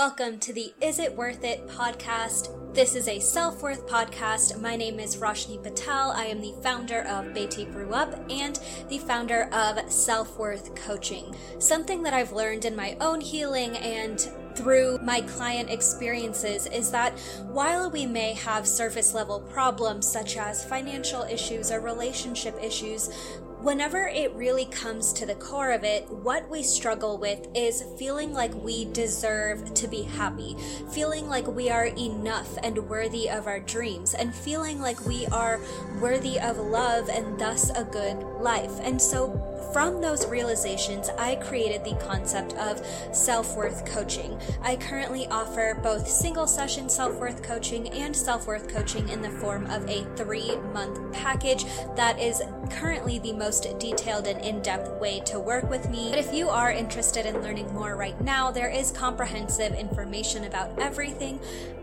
Welcome to the Is It Worth It podcast. This is a self worth podcast. My name is Roshni Patel. I am the founder of Beti Grew Up and the founder of Self Worth Coaching. Something that I've learned in my own healing and through my client experiences is that while we may have surface level problems such as financial issues or relationship issues, Whenever it really comes to the core of it, what we struggle with is feeling like we deserve to be happy, feeling like we are enough and worthy of our dreams, and feeling like we are worthy of love and thus a good life. And so, from those realizations, I created the concept of self worth coaching. I currently offer both single session self worth coaching and self worth coaching in the form of a three month package that is currently the most most detailed and in depth way to work with me. But if you are interested in learning more right now, there is comprehensive information about everything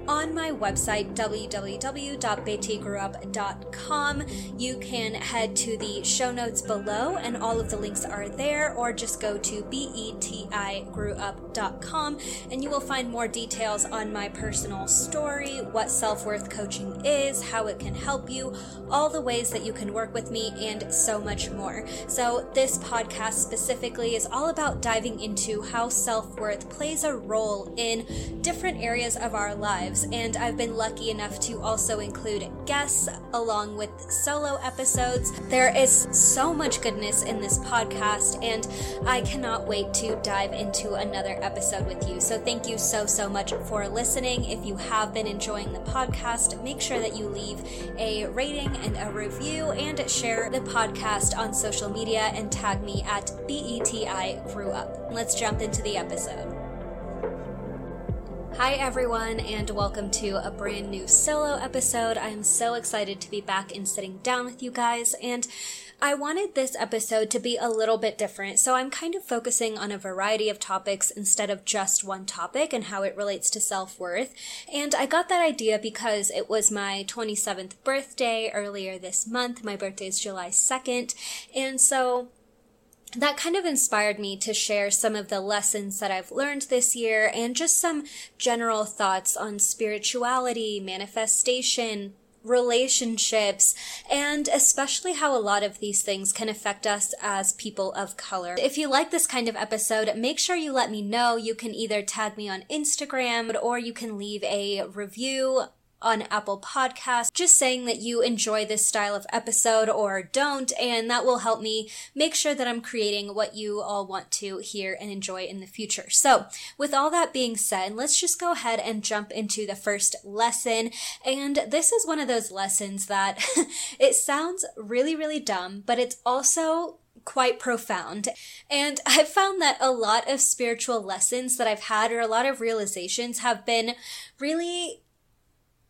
on my website, www.betigrewup.com. You can head to the show notes below, and all of the links are there, or just go to betigrewup.com and you will find more details on my personal story, what self worth coaching is, how it can help you, all the ways that you can work with me, and so much more. So, this podcast specifically is all about diving into how self worth plays a role in different areas of our lives and I've been lucky enough to also include guests along with solo episodes. There is so much goodness in this podcast, and I cannot wait to dive into another episode with you. So, thank you so, so much for listening. If you have been enjoying the podcast, make sure that you leave a rating and a review and share the podcast on social media and tag me at BETI Grew Up. Let's jump into the episode. Hi, everyone, and welcome to a brand new solo episode. I am so excited to be back and sitting down with you guys, and I wanted this episode to be a little bit different, so I'm kind of focusing on a variety of topics instead of just one topic and how it relates to self worth. And I got that idea because it was my 27th birthday earlier this month. My birthday is July 2nd, and so that kind of inspired me to share some of the lessons that I've learned this year and just some general thoughts on spirituality, manifestation, relationships, and especially how a lot of these things can affect us as people of color. If you like this kind of episode, make sure you let me know. You can either tag me on Instagram or you can leave a review on Apple Podcasts, just saying that you enjoy this style of episode or don't, and that will help me make sure that I'm creating what you all want to hear and enjoy in the future. So, with all that being said, let's just go ahead and jump into the first lesson. And this is one of those lessons that it sounds really, really dumb, but it's also quite profound. And I've found that a lot of spiritual lessons that I've had or a lot of realizations have been really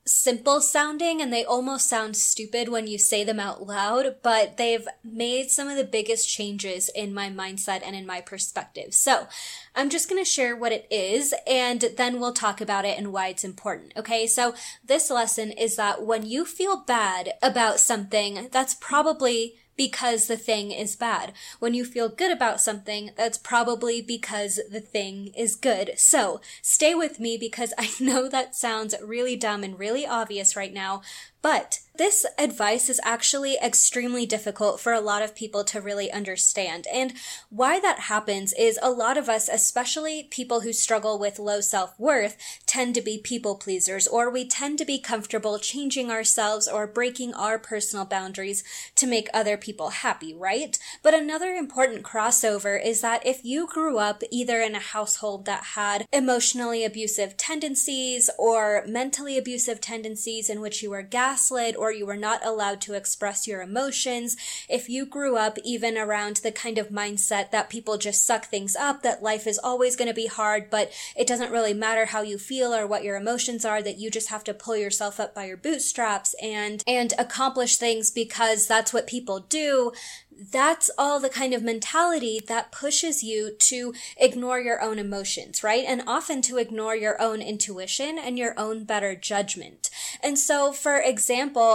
simple sounding and they almost sound stupid when you say them out loud, but they've made some of the biggest changes in my mindset and in my perspective. So I'm just going to share what it is and then we'll talk about it and why it's important. Okay. So this lesson is that when you feel bad about something, that's probably because the thing is bad. When you feel good about something, that's probably because the thing is good. So stay with me because I know that sounds really dumb and really obvious right now, but this advice is actually extremely difficult for a lot of people to really understand. And why that happens is a lot of us, especially people who struggle with low self worth, tend to be people pleasers, or we tend to be comfortable changing ourselves or breaking our personal boundaries to make other people happy, right? But another important crossover is that if you grew up either in a household that had emotionally abusive tendencies or mentally abusive tendencies in which you were gas gaslit or you were not allowed to express your emotions, if you grew up even around the kind of mindset that people just suck things up, that life is always going to be hard, but it doesn't really matter how you feel or what your emotions are, that you just have to pull yourself up by your bootstraps and, and accomplish things because that's what people do, that's all the kind of mentality that pushes you to ignore your own emotions, right? And often to ignore your own intuition and your own better judgment. And so, for example,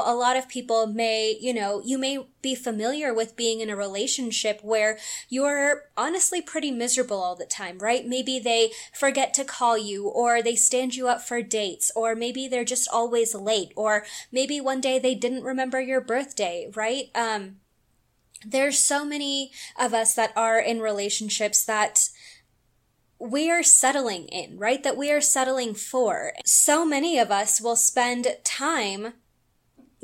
a lot of people may, you know, you may be familiar with being in a relationship where you're honestly pretty miserable all the time, right? Maybe they forget to call you or they stand you up for dates or maybe they're just always late or maybe one day they didn't remember your birthday, right? Um, there's so many of us that are in relationships that we are settling in, right? That we are settling for. So many of us will spend time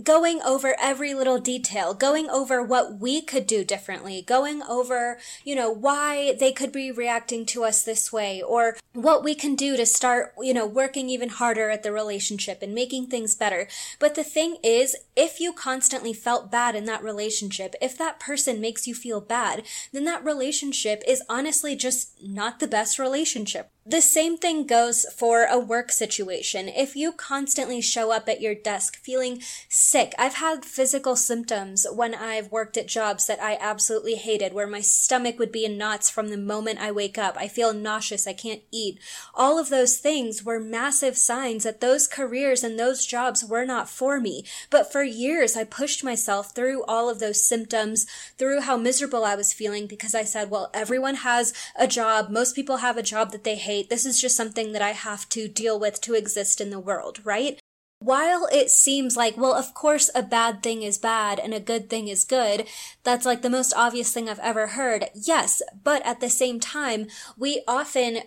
going over every little detail, going over what we could do differently, going over, you know, why they could be reacting to us this way, or what we can do to start, you know, working even harder at the relationship and making things better. But the thing is, if you constantly felt bad in that relationship, if that person makes you feel bad, then that relationship is honestly just not the best relationship. The same thing goes for a work situation. If you constantly show up at your desk feeling sick, I've had physical symptoms when I've worked at jobs that I absolutely hated, where my stomach would be in knots from the moment I wake up. I feel nauseous. I can't eat. All of those things were massive signs that those careers and those jobs were not for me. But for years, I pushed myself through all of those symptoms, through how miserable I was feeling because I said, well, everyone has a job. Most people have a job that they hate this is just something that I have to deal with to exist in the world, right? While it seems like, well, of course a bad thing is bad and a good thing is good, that's like the most obvious thing I've ever heard. Yes, but at the same time, we often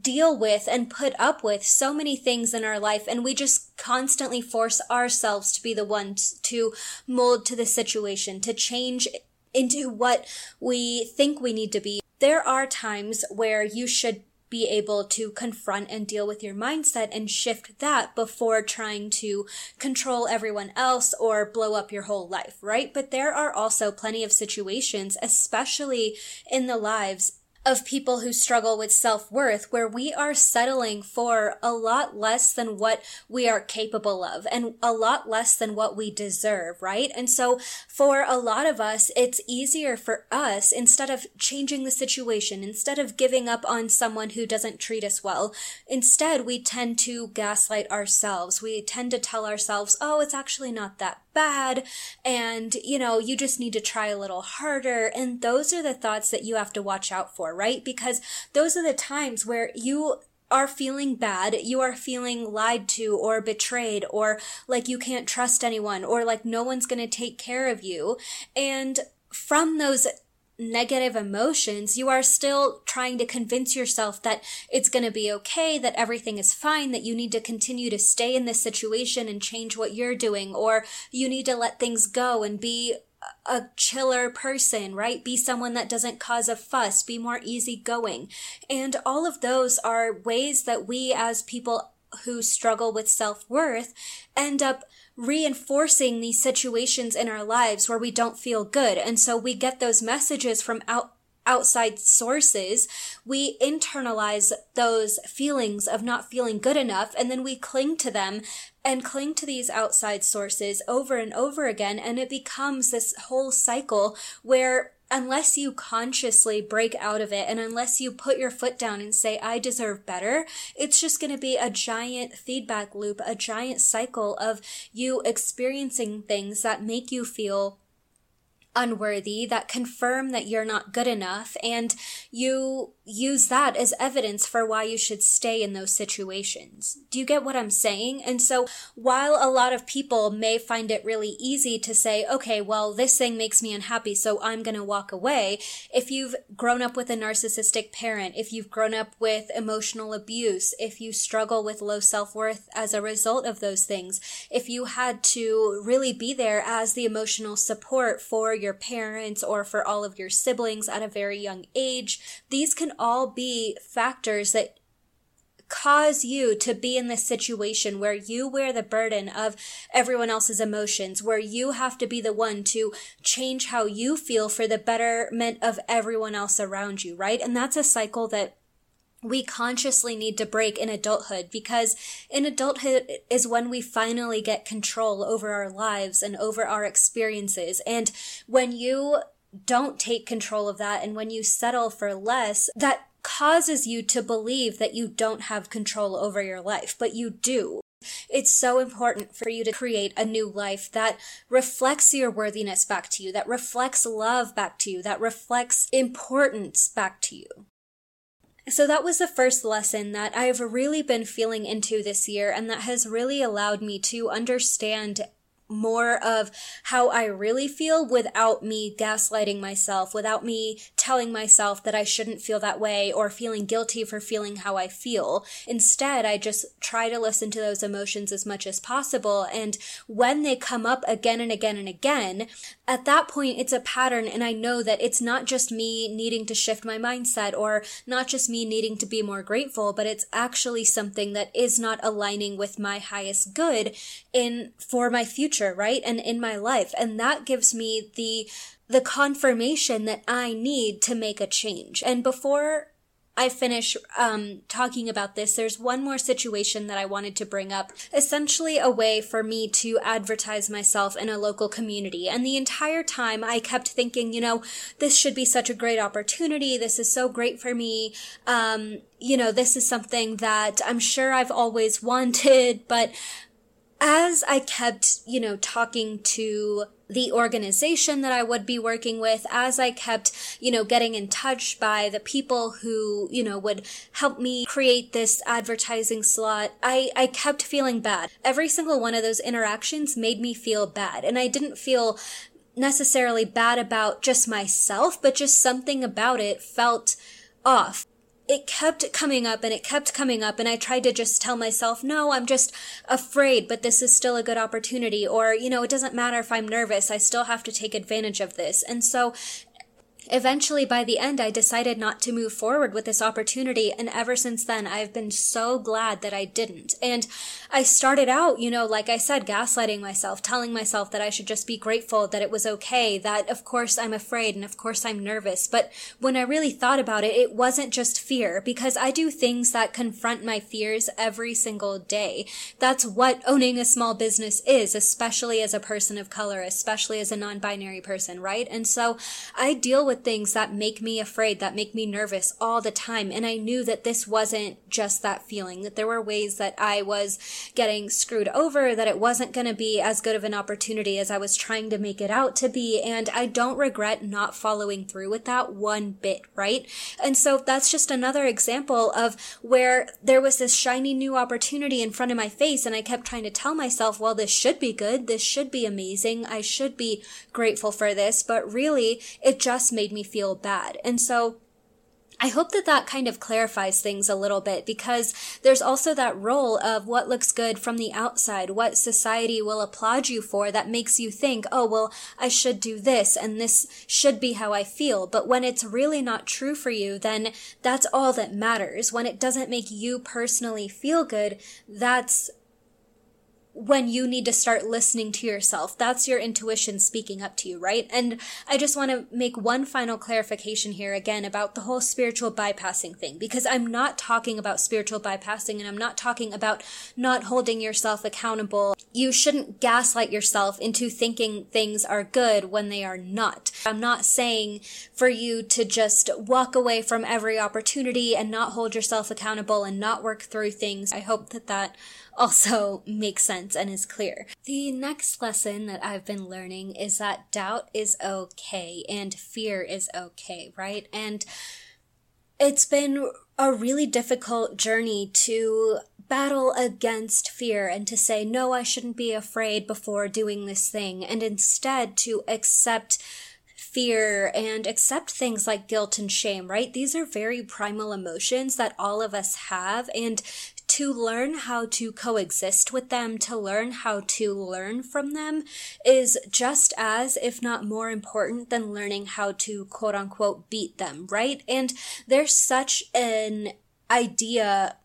deal with and put up with so many things in our life and we just constantly force ourselves to be the ones to mold to the situation, to change into what we think we need to be. There are times where you should be able to confront and deal with your mindset and shift that before trying to control everyone else or blow up your whole life, right? But there are also plenty of situations, especially in the lives of people who struggle with self worth, where we are settling for a lot less than what we are capable of and a lot less than what we deserve, right? And so for a lot of us, it's easier for us, instead of changing the situation, instead of giving up on someone who doesn't treat us well, instead we tend to gaslight ourselves. We tend to tell ourselves, oh, it's actually not that bad and you know you just need to try a little harder and those are the thoughts that you have to watch out for right because those are the times where you are feeling bad, you are feeling lied to or betrayed or like you can't trust anyone or like no one's going to take care of you. And from those negative emotions, you are still trying to convince yourself that it's going to be okay, that everything is fine, that you need to continue to stay in this situation and change what you're doing, or you need to let things go and be a chiller person, right? Be someone that doesn't cause a fuss, be more easygoing. And all of those are ways that we as people who struggle with self worth end up reinforcing these situations in our lives where we don't feel good. And so we get those messages from out, outside sources, we internalize those feelings of not feeling good enough and then we cling to them and cling to these outside sources over and over again. And it becomes this whole cycle where unless you consciously break out of it and unless you put your foot down and say, I deserve better, it's just going to be a giant feedback loop, a giant cycle of you experiencing things that make you feel unworthy, that confirm that you're not good enough, and you use that as evidence for why you should stay in those situations. Do you get what I'm saying? And so while a lot of people may find it really easy to say, okay, well, this thing makes me unhappy, so I'm going to walk away. If you've grown up with a narcissistic parent, if you've grown up with emotional abuse, if you struggle with low self-worth as a result of those things, if you had to really be there as the emotional support for your parents or for all of your siblings at a very young age, these can all be factors that cause you to be in this situation where you wear the burden of everyone else's emotions, where you have to be the one to change how you feel for the betterment of everyone else around you, right? And that's a cycle that we consciously need to break in adulthood because in adulthood is when we finally get control over our lives and over our experiences. And when you don't take control of that and when you settle for less, that causes you to believe that you don't have control over your life, but you do It's so important for you to create a new life that reflects your worthiness back to you, that reflects love back to you, that reflects importance back to you. So that was the first lesson that I've really been feeling into this year and that has really allowed me to understand more of how I really feel without me gaslighting myself, without me telling myself that I shouldn't feel that way or feeling guilty for feeling how I feel. Instead, I just try to listen to those emotions as much as possible. And when they come up again and again and again, at that point, it's a pattern. And I know that it's not just me needing to shift my mindset or not just me needing to be more grateful, but it's actually something that is not aligning with my highest good in for my future right? And in my life. And that gives me the, the confirmation that I need to make a change. And before I finish um, talking about this, there's one more situation that I wanted to bring up. Essentially, a way for me to advertise myself in a local community. And the entire time, I kept thinking, you know, this should be such a great opportunity. This is so great for me. Um, you know, this is something that I'm sure I've always wanted, but as I kept, you know, talking to the organization that I would be working with, as I kept, you know, getting in touch by the people who, you know, would help me create this advertising slot, I, I kept feeling bad. Every single one of those interactions made me feel bad. And I didn't feel necessarily bad about just myself, but just something about it felt off it kept coming up and it kept coming up and I tried to just tell myself, no, I'm just afraid, but this is still a good opportunity. Or, you know, it doesn't matter if I'm nervous. I still have to take advantage of this. And so Eventually, by the end, I decided not to move forward with this opportunity. And ever since then, I've been so glad that I didn't. And I started out, you know, like I said, gaslighting myself, telling myself that I should just be grateful, that it was okay, that of course I'm afraid and of course I'm nervous. But when I really thought about it, it wasn't just fear because I do things that confront my fears every single day. That's what owning a small business is, especially as a person of color, especially as a non-binary person, right? And so I deal with with things that make me afraid, that make me nervous all the time. And I knew that this wasn't just that feeling, that there were ways that I was getting screwed over, that it wasn't going to be as good of an opportunity as I was trying to make it out to be. And I don't regret not following through with that one bit, right? And so that's just another example of where there was this shiny new opportunity in front of my face. And I kept trying to tell myself, well, this should be good. This should be amazing. I should be grateful for this. But really, it just made made me feel bad. And so I hope that that kind of clarifies things a little bit because there's also that role of what looks good from the outside, what society will applaud you for that makes you think, oh, well, I should do this and this should be how I feel. But when it's really not true for you, then that's all that matters. When it doesn't make you personally feel good, that's when you need to start listening to yourself. That's your intuition speaking up to you, right? And I just want to make one final clarification here again about the whole spiritual bypassing thing, because I'm not talking about spiritual bypassing and I'm not talking about not holding yourself accountable. You shouldn't gaslight yourself into thinking things are good when they are not. I'm not saying for you to just walk away from every opportunity and not hold yourself accountable and not work through things. I hope that that also makes sense and is clear. The next lesson that I've been learning is that doubt is okay and fear is okay, right? And it's been a really difficult journey to battle against fear and to say, no, I shouldn't be afraid before doing this thing, and instead to accept fear and accept things like guilt and shame, right? These are very primal emotions that all of us have. And to learn how to coexist with them, to learn how to learn from them is just as, if not more important than learning how to quote unquote beat them, right? And there's such an idea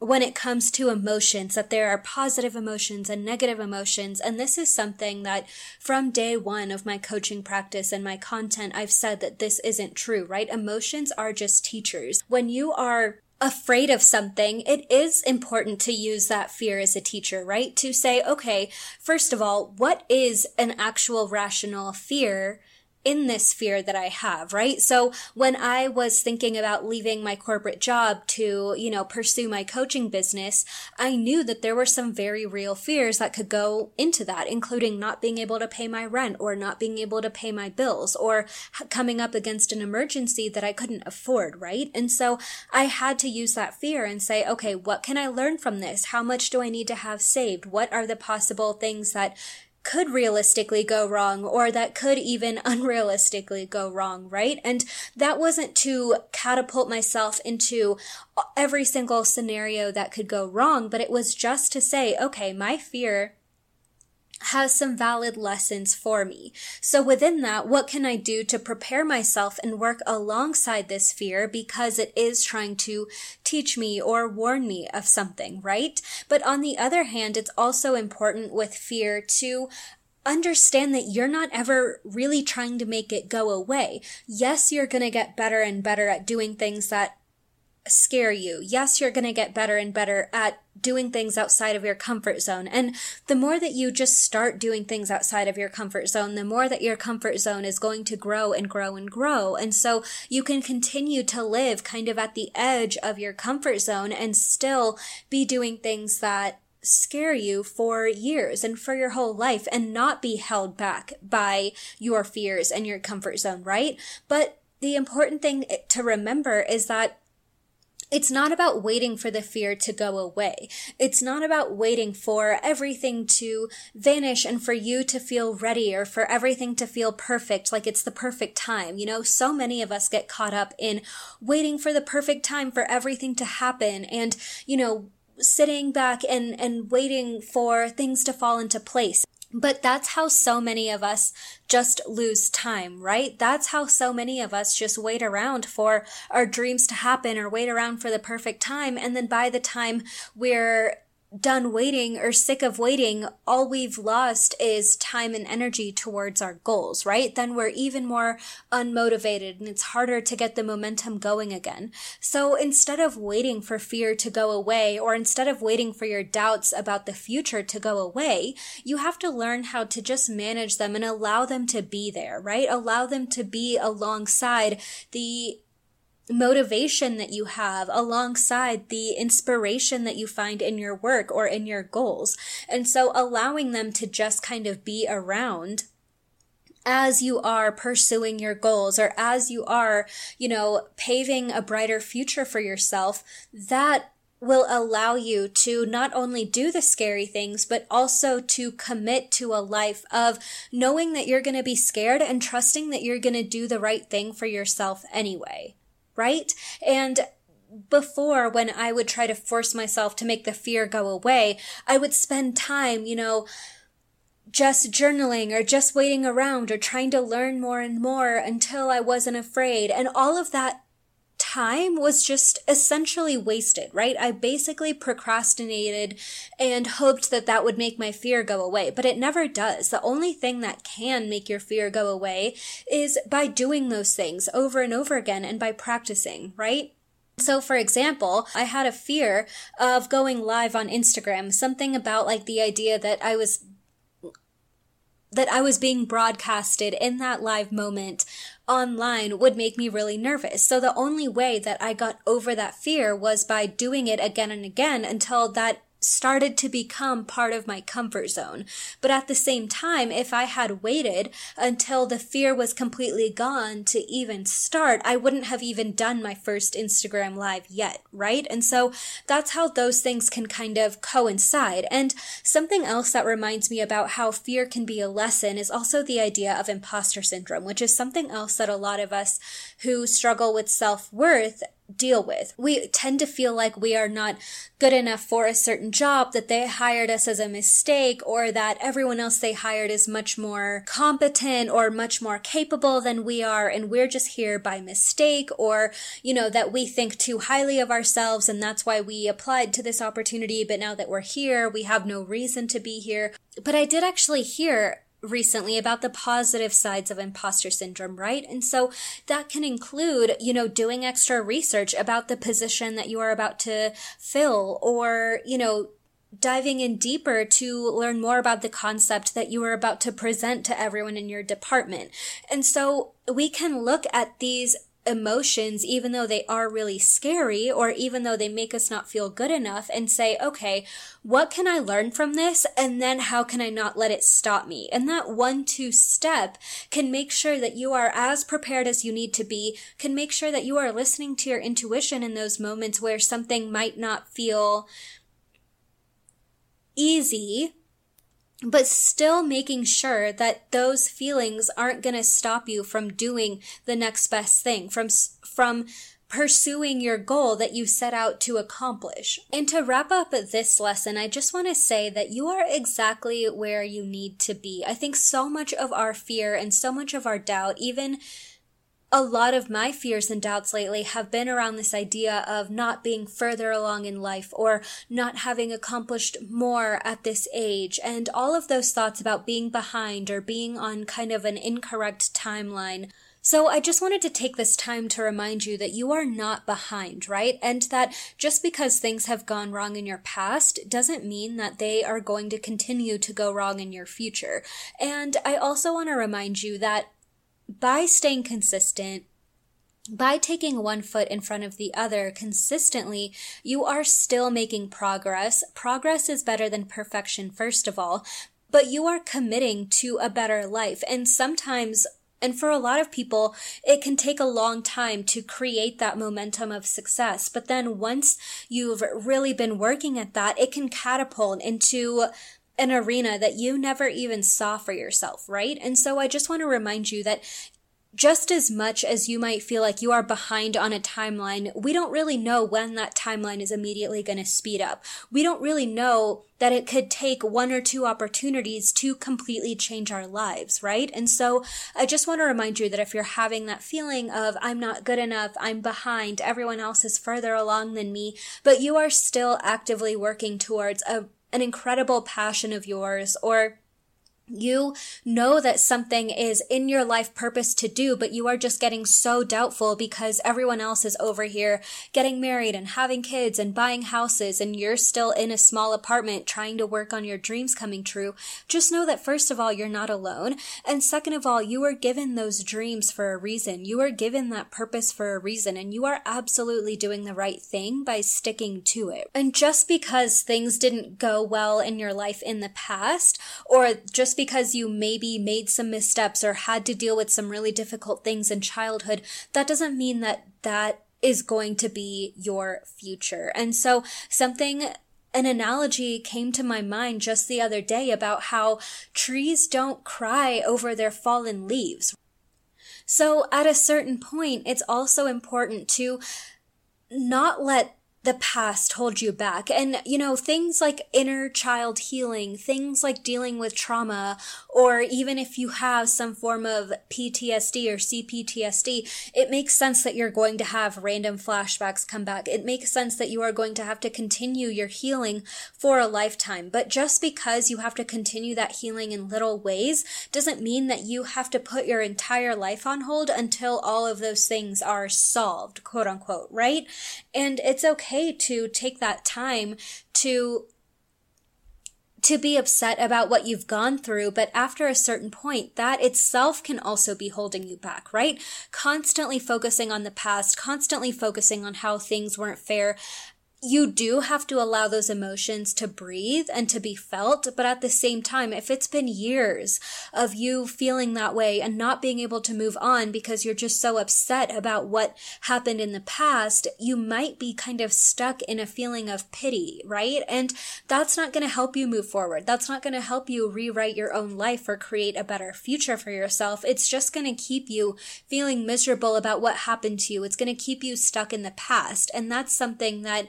when it comes to emotions, that there are positive emotions and negative emotions. And this is something that from day one of my coaching practice and my content, I've said that this isn't true, right? Emotions are just teachers. When you are afraid of something, it is important to use that fear as a teacher, right? To say, okay, first of all, what is an actual rational fear? In this fear that I have, right? So when I was thinking about leaving my corporate job to, you know, pursue my coaching business, I knew that there were some very real fears that could go into that, including not being able to pay my rent or not being able to pay my bills or coming up against an emergency that I couldn't afford, right? And so I had to use that fear and say, okay, what can I learn from this? How much do I need to have saved? What are the possible things that could realistically go wrong or that could even unrealistically go wrong, right? And that wasn't to catapult myself into every single scenario that could go wrong, but it was just to say, okay, my fear has some valid lessons for me. So within that, what can I do to prepare myself and work alongside this fear because it is trying to teach me or warn me of something, right? But on the other hand, it's also important with fear to understand that you're not ever really trying to make it go away. Yes, you're going to get better and better at doing things that scare you. Yes, you're going to get better and better at doing things outside of your comfort zone. And the more that you just start doing things outside of your comfort zone, the more that your comfort zone is going to grow and grow and grow. And so you can continue to live kind of at the edge of your comfort zone and still be doing things that scare you for years and for your whole life and not be held back by your fears and your comfort zone, right? But the important thing to remember is that it's not about waiting for the fear to go away. It's not about waiting for everything to vanish and for you to feel ready or for everything to feel perfect, like it's the perfect time. You know, so many of us get caught up in waiting for the perfect time for everything to happen and, you know, sitting back and, and waiting for things to fall into place. But that's how so many of us just lose time, right? That's how so many of us just wait around for our dreams to happen or wait around for the perfect time. And then by the time we're done waiting or sick of waiting, all we've lost is time and energy towards our goals, right? Then we're even more unmotivated and it's harder to get the momentum going again. So instead of waiting for fear to go away or instead of waiting for your doubts about the future to go away, you have to learn how to just manage them and allow them to be there, right? Allow them to be alongside the motivation that you have alongside the inspiration that you find in your work or in your goals. And so allowing them to just kind of be around as you are pursuing your goals or as you are, you know, paving a brighter future for yourself, that will allow you to not only do the scary things, but also to commit to a life of knowing that you're going to be scared and trusting that you're going to do the right thing for yourself anyway right? And before when I would try to force myself to make the fear go away, I would spend time, you know, just journaling or just waiting around or trying to learn more and more until I wasn't afraid. And all of that time was just essentially wasted, right? I basically procrastinated and hoped that that would make my fear go away, but it never does. The only thing that can make your fear go away is by doing those things over and over again and by practicing, right? So, for example, I had a fear of going live on Instagram, something about like the idea that I was that I was being broadcasted in that live moment online would make me really nervous. So the only way that I got over that fear was by doing it again and again until that started to become part of my comfort zone. But at the same time, if I had waited until the fear was completely gone to even start, I wouldn't have even done my first Instagram live yet, right? And so that's how those things can kind of coincide. And something else that reminds me about how fear can be a lesson is also the idea of imposter syndrome, which is something else that a lot of us who struggle with self-worth deal with. We tend to feel like we are not good enough for a certain job, that they hired us as a mistake, or that everyone else they hired is much more competent or much more capable than we are, and we're just here by mistake, or, you know, that we think too highly of ourselves, and that's why we applied to this opportunity, but now that we're here, we have no reason to be here. But I did actually hear recently about the positive sides of imposter syndrome, right? And so that can include, you know, doing extra research about the position that you are about to fill or, you know, diving in deeper to learn more about the concept that you are about to present to everyone in your department. And so we can look at these emotions, even though they are really scary or even though they make us not feel good enough and say, okay, what can I learn from this? And then how can I not let it stop me? And that one, two step can make sure that you are as prepared as you need to be, can make sure that you are listening to your intuition in those moments where something might not feel easy but still making sure that those feelings aren't going to stop you from doing the next best thing from from pursuing your goal that you set out to accomplish. And to wrap up this lesson, I just want to say that you are exactly where you need to be. I think so much of our fear and so much of our doubt, even a lot of my fears and doubts lately have been around this idea of not being further along in life or not having accomplished more at this age and all of those thoughts about being behind or being on kind of an incorrect timeline. So I just wanted to take this time to remind you that you are not behind, right? And that just because things have gone wrong in your past doesn't mean that they are going to continue to go wrong in your future. And I also want to remind you that by staying consistent, by taking one foot in front of the other consistently, you are still making progress. Progress is better than perfection, first of all, but you are committing to a better life. And sometimes and for a lot of people, it can take a long time to create that momentum of success. But then once you've really been working at that, it can catapult into an arena that you never even saw for yourself, right? And so I just want to remind you that just as much as you might feel like you are behind on a timeline, we don't really know when that timeline is immediately going to speed up. We don't really know that it could take one or two opportunities to completely change our lives, right? And so I just want to remind you that if you're having that feeling of, I'm not good enough, I'm behind, everyone else is further along than me, but you are still actively working towards a an incredible passion of yours or you know that something is in your life purpose to do, but you are just getting so doubtful because everyone else is over here getting married and having kids and buying houses and you're still in a small apartment trying to work on your dreams coming true. Just know that first of all, you're not alone. And second of all, you were given those dreams for a reason. You were given that purpose for a reason and you are absolutely doing the right thing by sticking to it. And just because things didn't go well in your life in the past or just because you maybe made some missteps or had to deal with some really difficult things in childhood, that doesn't mean that that is going to be your future. And so something an analogy came to my mind just the other day about how trees don't cry over their fallen leaves. So at a certain point, it's also important to not let the past hold you back. And, you know, things like inner child healing, things like dealing with trauma, or even if you have some form of PTSD or CPTSD, it makes sense that you're going to have random flashbacks come back. It makes sense that you are going to have to continue your healing for a lifetime. But just because you have to continue that healing in little ways doesn't mean that you have to put your entire life on hold until all of those things are solved, quote unquote, right? And it's okay to take that time to to be upset about what you've gone through, but after a certain point, that itself can also be holding you back, right? Constantly focusing on the past, constantly focusing on how things weren't fair, you do have to allow those emotions to breathe and to be felt. But at the same time, if it's been years of you feeling that way and not being able to move on because you're just so upset about what happened in the past, you might be kind of stuck in a feeling of pity, right? And that's not going to help you move forward. That's not going to help you rewrite your own life or create a better future for yourself. It's just going to keep you feeling miserable about what happened to you. It's going to keep you stuck in the past. And that's something that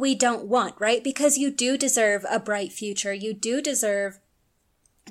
we don't want, right? Because you do deserve a bright future. You do deserve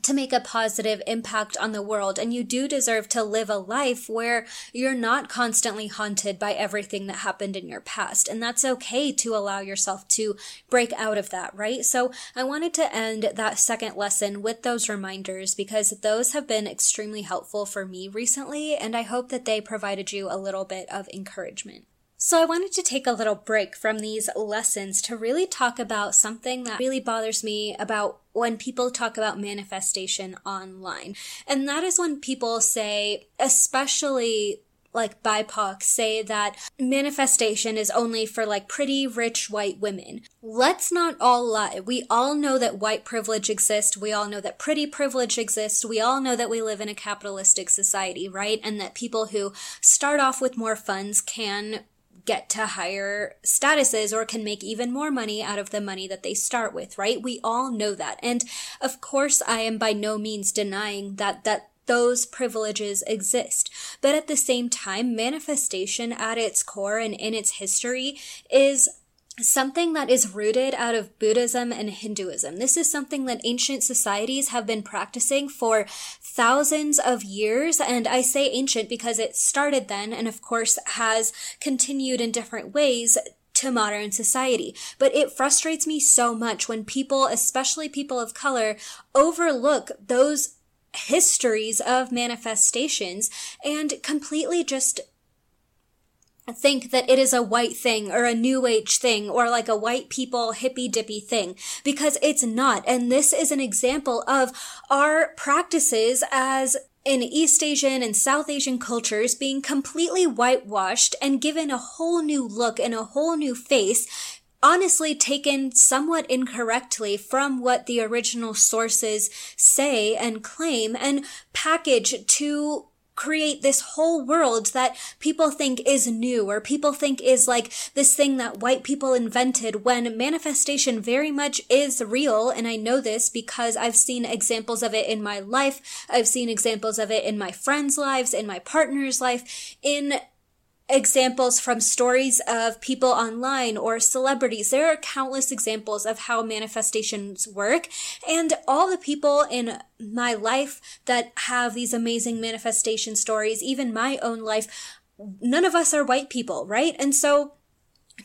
to make a positive impact on the world. And you do deserve to live a life where you're not constantly haunted by everything that happened in your past. And that's okay to allow yourself to break out of that, right? So I wanted to end that second lesson with those reminders because those have been extremely helpful for me recently. And I hope that they provided you a little bit of encouragement. So, I wanted to take a little break from these lessons to really talk about something that really bothers me about when people talk about manifestation online. And that is when people say, especially like BIPOC say that manifestation is only for like pretty rich white women. Let's not all lie. We all know that white privilege exists. We all know that pretty privilege exists. We all know that we live in a capitalistic society, right? And that people who start off with more funds can get to higher statuses or can make even more money out of the money that they start with, right? We all know that. And of course, I am by no means denying that, that those privileges exist. But at the same time, manifestation at its core and in its history is something that is rooted out of Buddhism and Hinduism. This is something that ancient societies have been practicing for thousands of years. And I say ancient because it started then and of course has continued in different ways to modern society. But it frustrates me so much when people, especially people of color, overlook those histories of manifestations and completely just think that it is a white thing or a new age thing or like a white people hippy dippy thing because it's not. And this is an example of our practices as in East Asian and South Asian cultures being completely whitewashed and given a whole new look and a whole new face honestly taken somewhat incorrectly from what the original sources say and claim and packaged to create this whole world that people think is new or people think is like this thing that white people invented when manifestation very much is real. And I know this because I've seen examples of it in my life. I've seen examples of it in my friends' lives, in my partner's life, in examples from stories of people online or celebrities. There are countless examples of how manifestations work. And all the people in my life that have these amazing manifestation stories, even my own life, none of us are white people, right? And so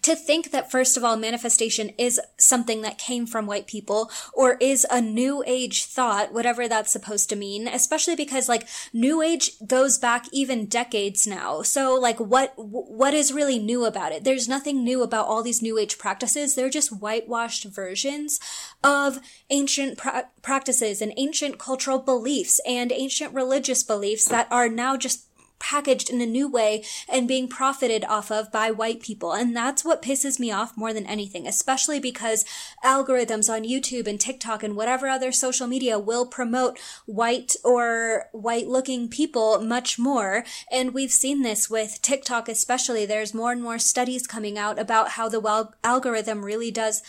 to think that first of all manifestation is something that came from white people or is a new age thought whatever that's supposed to mean especially because like new age goes back even decades now. So like what what is really new about it? There's nothing new about all these new age practices. They're just whitewashed versions of ancient pra- practices and ancient cultural beliefs and ancient religious beliefs that are now just packaged in a new way and being profited off of by white people. And that's what pisses me off more than anything, especially because algorithms on YouTube and TikTok and whatever other social media will promote white or white looking people much more. And we've seen this with TikTok, especially. There's more and more studies coming out about how the algorithm really does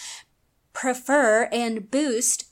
prefer and boost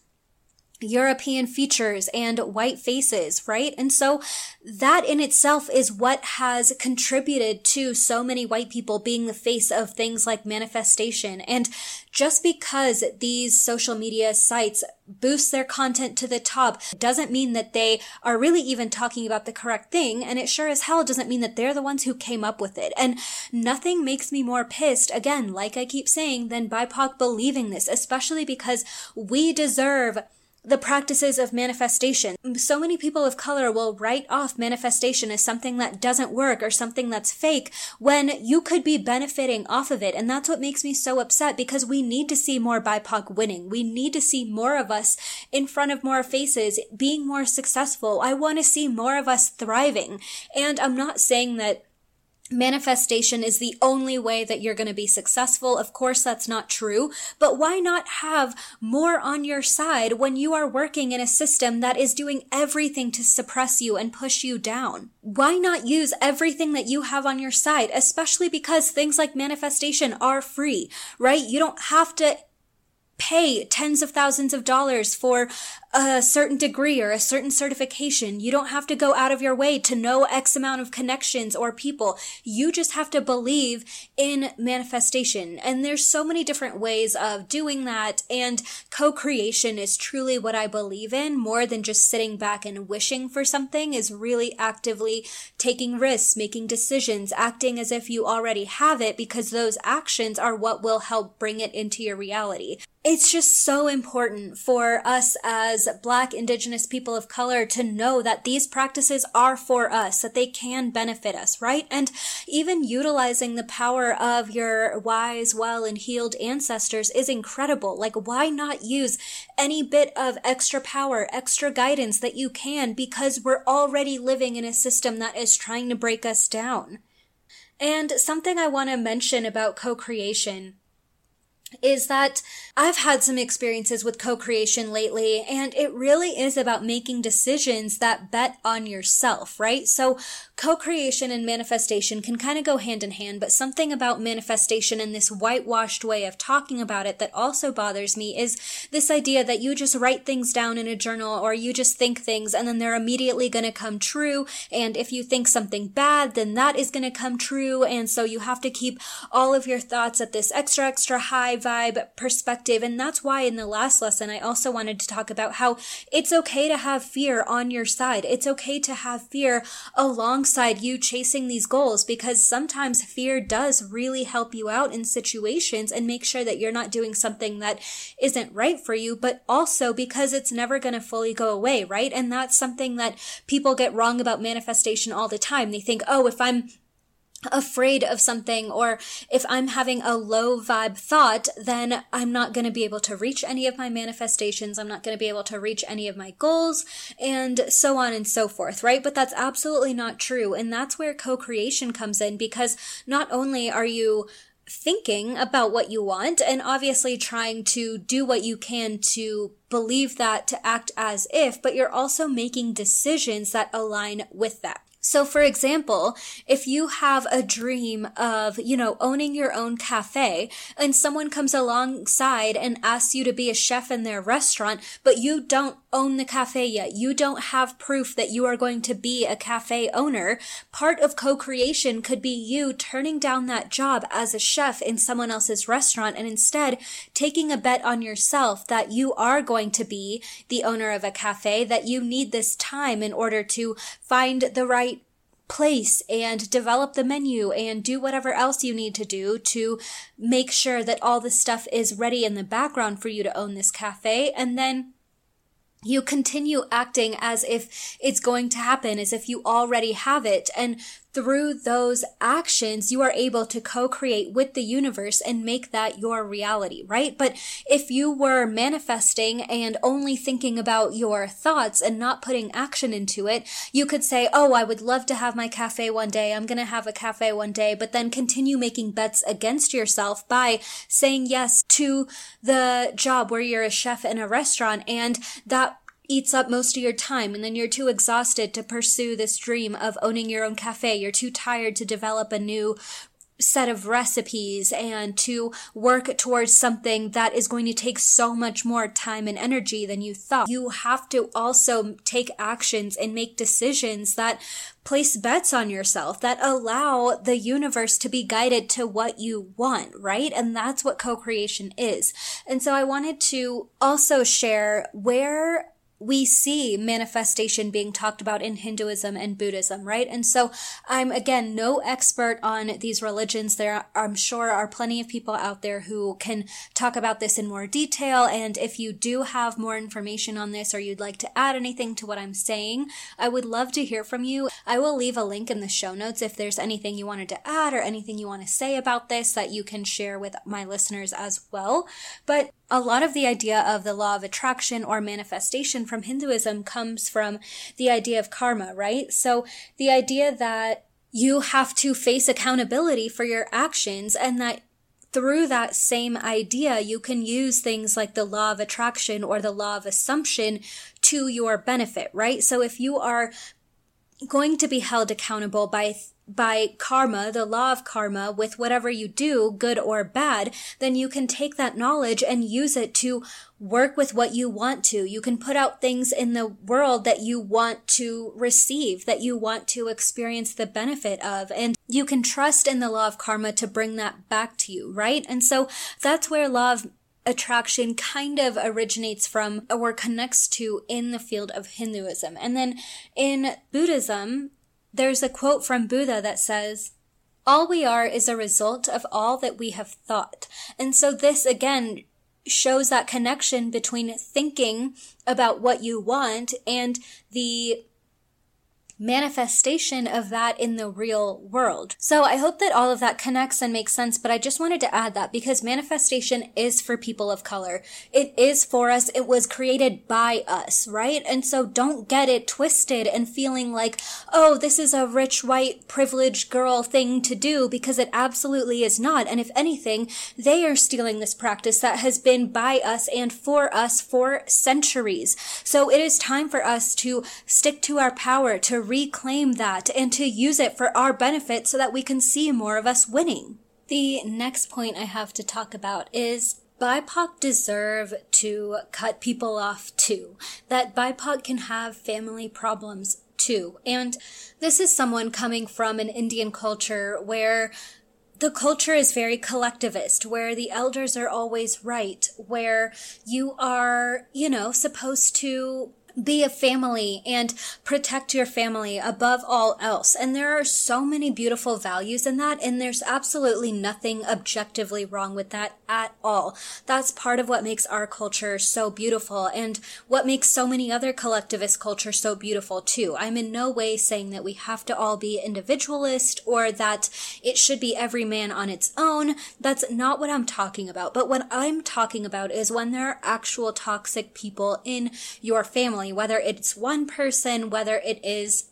European features and white faces, right? And so that in itself is what has contributed to so many white people being the face of things like manifestation. And just because these social media sites boost their content to the top doesn't mean that they are really even talking about the correct thing. And it sure as hell doesn't mean that they're the ones who came up with it. And nothing makes me more pissed, again, like I keep saying, than BIPOC believing this, especially because we deserve the practices of manifestation. So many people of color will write off manifestation as something that doesn't work or something that's fake when you could be benefiting off of it. And that's what makes me so upset because we need to see more BIPOC winning. We need to see more of us in front of more faces being more successful. I want to see more of us thriving. And I'm not saying that manifestation is the only way that you're going to be successful. Of course, that's not true, but why not have more on your side when you are working in a system that is doing everything to suppress you and push you down? Why not use everything that you have on your side, especially because things like manifestation are free, right? You don't have to pay tens of thousands of dollars for a certain degree or a certain certification. You don't have to go out of your way to know X amount of connections or people. You just have to believe in manifestation. And there's so many different ways of doing that. And co-creation is truly what I believe in more than just sitting back and wishing for something is really actively taking risks, making decisions, acting as if you already have it because those actions are what will help bring it into your reality. It's just so important for us as black, indigenous people of color to know that these practices are for us, that they can benefit us, right? And even utilizing the power of your wise, well, and healed ancestors is incredible. Like, why not use any bit of extra power, extra guidance that you can because we're already living in a system that is trying to break us down. And something I want to mention about co-creation is that I've had some experiences with co-creation lately and it really is about making decisions that bet on yourself, right? So co-creation and manifestation can kind of go hand in hand, but something about manifestation and this whitewashed way of talking about it that also bothers me is this idea that you just write things down in a journal or you just think things and then they're immediately going to come true. And if you think something bad, then that is going to come true. And so you have to keep all of your thoughts at this extra, extra high vibe perspective. And that's why in the last lesson, I also wanted to talk about how it's okay to have fear on your side. It's okay to have fear alongside you chasing these goals because sometimes fear does really help you out in situations and make sure that you're not doing something that isn't right for you, but also because it's never going to fully go away, right? And that's something that people get wrong about manifestation all the time. They think, oh, if I'm afraid of something or if I'm having a low vibe thought, then I'm not going to be able to reach any of my manifestations. I'm not going to be able to reach any of my goals and so on and so forth, right? But that's absolutely not true. And that's where co-creation comes in because not only are you thinking about what you want and obviously trying to do what you can to believe that to act as if, but you're also making decisions that align with that. So, for example, if you have a dream of, you know, owning your own cafe and someone comes alongside and asks you to be a chef in their restaurant, but you don't own the cafe yet, you don't have proof that you are going to be a cafe owner, part of co-creation could be you turning down that job as a chef in someone else's restaurant and instead taking a bet on yourself that you are going to be the owner of a cafe, that you need this time in order to find the right place and develop the menu and do whatever else you need to do to make sure that all the stuff is ready in the background for you to own this cafe. And then you continue acting as if it's going to happen, as if you already have it. And through those actions, you are able to co-create with the universe and make that your reality, right? But if you were manifesting and only thinking about your thoughts and not putting action into it, you could say, Oh, I would love to have my cafe one day. I'm going to have a cafe one day, but then continue making bets against yourself by saying yes to the job where you're a chef in a restaurant and that eats up most of your time and then you're too exhausted to pursue this dream of owning your own cafe. You're too tired to develop a new set of recipes and to work towards something that is going to take so much more time and energy than you thought. You have to also take actions and make decisions that place bets on yourself that allow the universe to be guided to what you want, right? And that's what co-creation is. And so I wanted to also share where we see manifestation being talked about in Hinduism and Buddhism, right? And so I'm again no expert on these religions. There, I'm sure, are plenty of people out there who can talk about this in more detail. And if you do have more information on this or you'd like to add anything to what I'm saying, I would love to hear from you. I will leave a link in the show notes if there's anything you wanted to add or anything you want to say about this that you can share with my listeners as well. But a lot of the idea of the law of attraction or manifestation from Hinduism comes from the idea of karma, right? So the idea that you have to face accountability for your actions and that through that same idea, you can use things like the law of attraction or the law of assumption to your benefit, right? So if you are going to be held accountable by by karma, the law of karma, with whatever you do, good or bad, then you can take that knowledge and use it to work with what you want to. You can put out things in the world that you want to receive, that you want to experience the benefit of. And you can trust in the law of karma to bring that back to you, right? And so that's where law of attraction kind of originates from or connects to in the field of Hinduism. And then in Buddhism, there's a quote from Buddha that says, all we are is a result of all that we have thought. And so this again shows that connection between thinking about what you want and the manifestation of that in the real world. So I hope that all of that connects and makes sense, but I just wanted to add that because manifestation is for people of color. It is for us. It was created by us, right? And so don't get it twisted and feeling like, oh, this is a rich, white, privileged girl thing to do because it absolutely is not. And if anything, they are stealing this practice that has been by us and for us for centuries. So it is time for us to stick to our power, to reclaim that and to use it for our benefit so that we can see more of us winning. The next point I have to talk about is BIPOC deserve to cut people off too. That BIPOC can have family problems too. And this is someone coming from an Indian culture where the culture is very collectivist, where the elders are always right, where you are, you know, supposed to be a family and protect your family above all else. And there are so many beautiful values in that. And there's absolutely nothing objectively wrong with that at all. That's part of what makes our culture so beautiful and what makes so many other collectivist cultures so beautiful too. I'm in no way saying that we have to all be individualist or that it should be every man on its own. That's not what I'm talking about. But what I'm talking about is when there are actual toxic people in your family family, whether it's one person, whether it is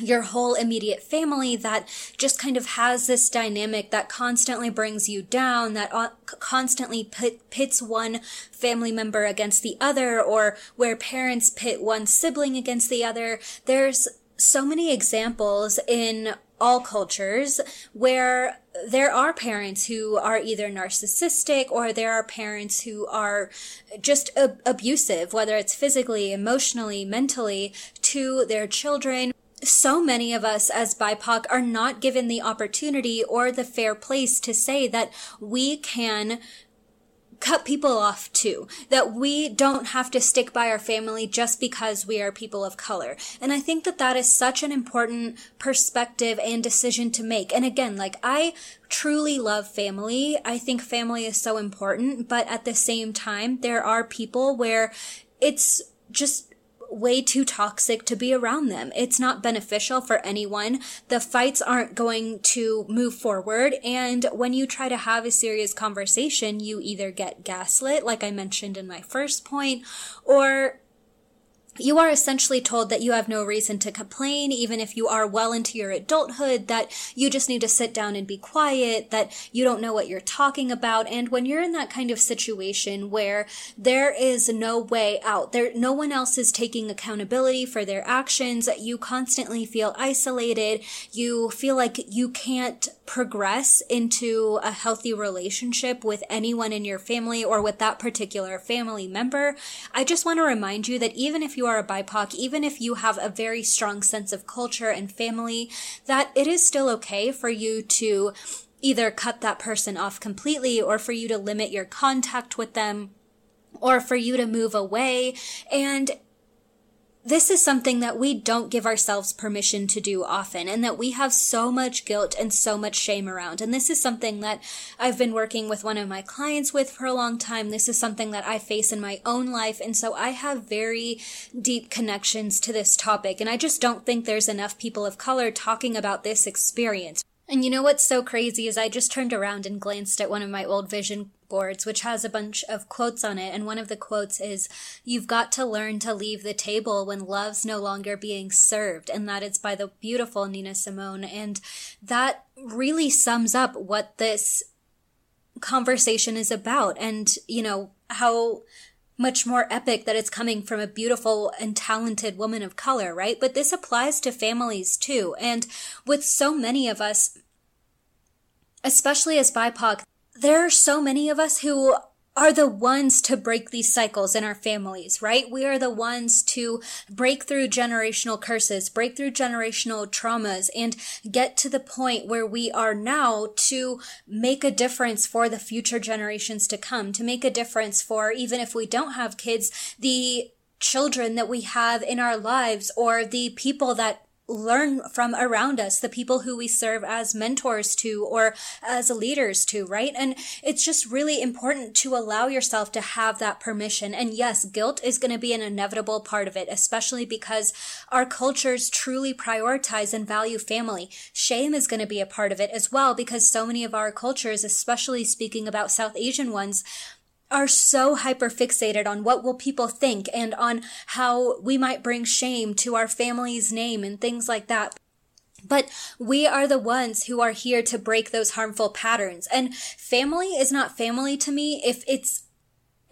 your whole immediate family that just kind of has this dynamic that constantly brings you down, that constantly pit, pits one family member against the other, or where parents pit one sibling against the other. There's so many examples in all cultures where there are parents who are either narcissistic or there are parents who are just ab- abusive, whether it's physically, emotionally, mentally to their children. So many of us as BIPOC are not given the opportunity or the fair place to say that we can cut people off too. That we don't have to stick by our family just because we are people of color. And I think that that is such an important perspective and decision to make. And again, like I truly love family. I think family is so important, but at the same time, there are people where it's just way too toxic to be around them. It's not beneficial for anyone. The fights aren't going to move forward. And when you try to have a serious conversation, you either get gaslit, like I mentioned in my first point, or you are essentially told that you have no reason to complain, even if you are well into your adulthood, that you just need to sit down and be quiet, that you don't know what you're talking about. And when you're in that kind of situation where there is no way out, there, no one else is taking accountability for their actions, you constantly feel isolated, you feel like you can't progress into a healthy relationship with anyone in your family or with that particular family member, I just want to remind you that even if you are a BIPOC, even if you have a very strong sense of culture and family, that it is still okay for you to either cut that person off completely or for you to limit your contact with them or for you to move away. And this is something that we don't give ourselves permission to do often and that we have so much guilt and so much shame around. And this is something that I've been working with one of my clients with for a long time. This is something that I face in my own life. And so I have very deep connections to this topic. And I just don't think there's enough people of color talking about this experience. And you know what's so crazy is I just turned around and glanced at one of my old vision boards, which has a bunch of quotes on it. And one of the quotes is, You've got to learn to leave the table when love's no longer being served. And that is by the beautiful Nina Simone. And that really sums up what this conversation is about. And, you know, how much more epic that it's coming from a beautiful and talented woman of color, right? But this applies to families too. And with so many of us, especially as BIPOC, there are so many of us who are the ones to break these cycles in our families, right? We are the ones to break through generational curses, break through generational traumas, and get to the point where we are now to make a difference for the future generations to come, to make a difference for, even if we don't have kids, the children that we have in our lives or the people that learn from around us, the people who we serve as mentors to or as leaders to, right? And it's just really important to allow yourself to have that permission. And yes, guilt is going to be an inevitable part of it, especially because our cultures truly prioritize and value family. Shame is going to be a part of it as well because so many of our cultures, especially speaking about South Asian ones, are so hyper fixated on what will people think and on how we might bring shame to our family's name and things like that. But we are the ones who are here to break those harmful patterns. And family is not family to me if it's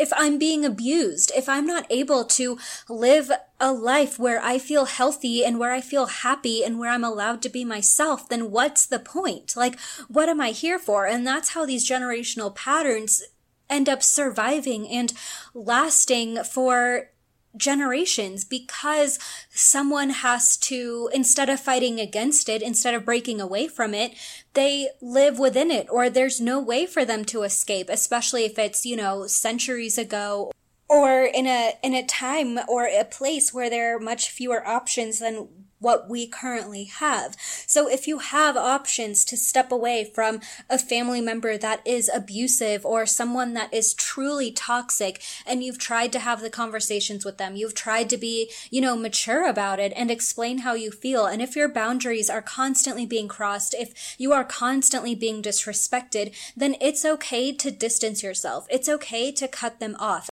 if I'm being abused, if I'm not able to live a life where I feel healthy and where I feel happy and where I'm allowed to be myself, then what's the point? Like, what am I here for? And that's how these generational patterns end up surviving and lasting for generations because someone has to, instead of fighting against it, instead of breaking away from it, they live within it or there's no way for them to escape, especially if it's, you know, centuries ago or in a, in a time or a place where there are much fewer options than what we currently have. So if you have options to step away from a family member that is abusive or someone that is truly toxic and you've tried to have the conversations with them, you've tried to be, you know, mature about it and explain how you feel. And if your boundaries are constantly being crossed, if you are constantly being disrespected, then it's okay to distance yourself. It's okay to cut them off.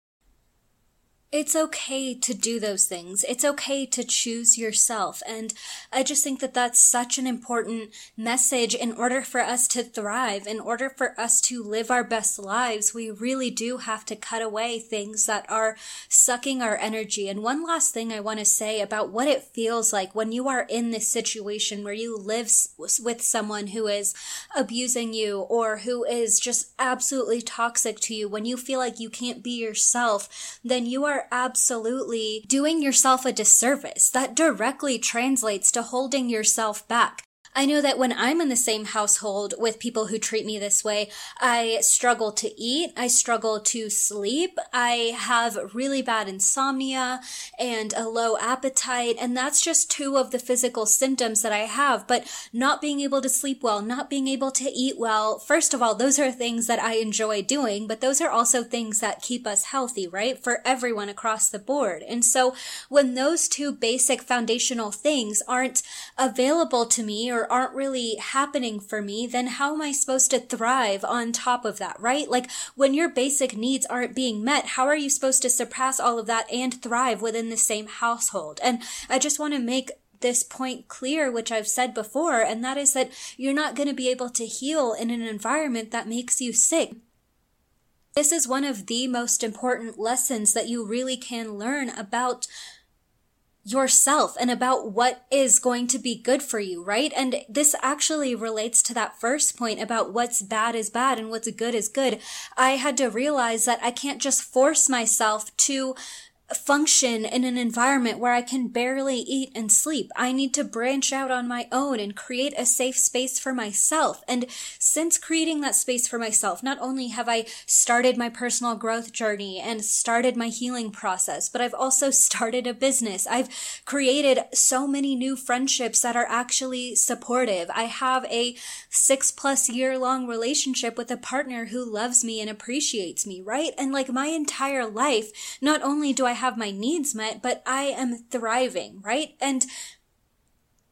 It's okay to do those things. It's okay to choose yourself. And I just think that that's such an important message in order for us to thrive, in order for us to live our best lives. We really do have to cut away things that are sucking our energy. And one last thing I want to say about what it feels like when you are in this situation where you live with someone who is abusing you or who is just absolutely toxic to you, when you feel like you can't be yourself, then you are absolutely doing yourself a disservice. That directly translates to holding yourself back. I know that when I'm in the same household with people who treat me this way, I struggle to eat. I struggle to sleep. I have really bad insomnia and a low appetite. And that's just two of the physical symptoms that I have. But not being able to sleep well, not being able to eat well. First of all, those are things that I enjoy doing, but those are also things that keep us healthy, right? For everyone across the board. And so when those two basic foundational things aren't available to me or aren't really happening for me, then how am I supposed to thrive on top of that, right? Like when your basic needs aren't being met, how are you supposed to surpass all of that and thrive within the same household? And I just want to make this point clear, which I've said before, and that is that you're not going to be able to heal in an environment that makes you sick. This is one of the most important lessons that you really can learn about yourself and about what is going to be good for you, right? And this actually relates to that first point about what's bad is bad and what's good is good. I had to realize that I can't just force myself to function in an environment where I can barely eat and sleep. I need to branch out on my own and create a safe space for myself. And since creating that space for myself, not only have I started my personal growth journey and started my healing process, but I've also started a business. I've created so many new friendships that are actually supportive. I have a six plus year long relationship with a partner who loves me and appreciates me, right? And like my entire life, not only do I have my needs met, but I am thriving, right? And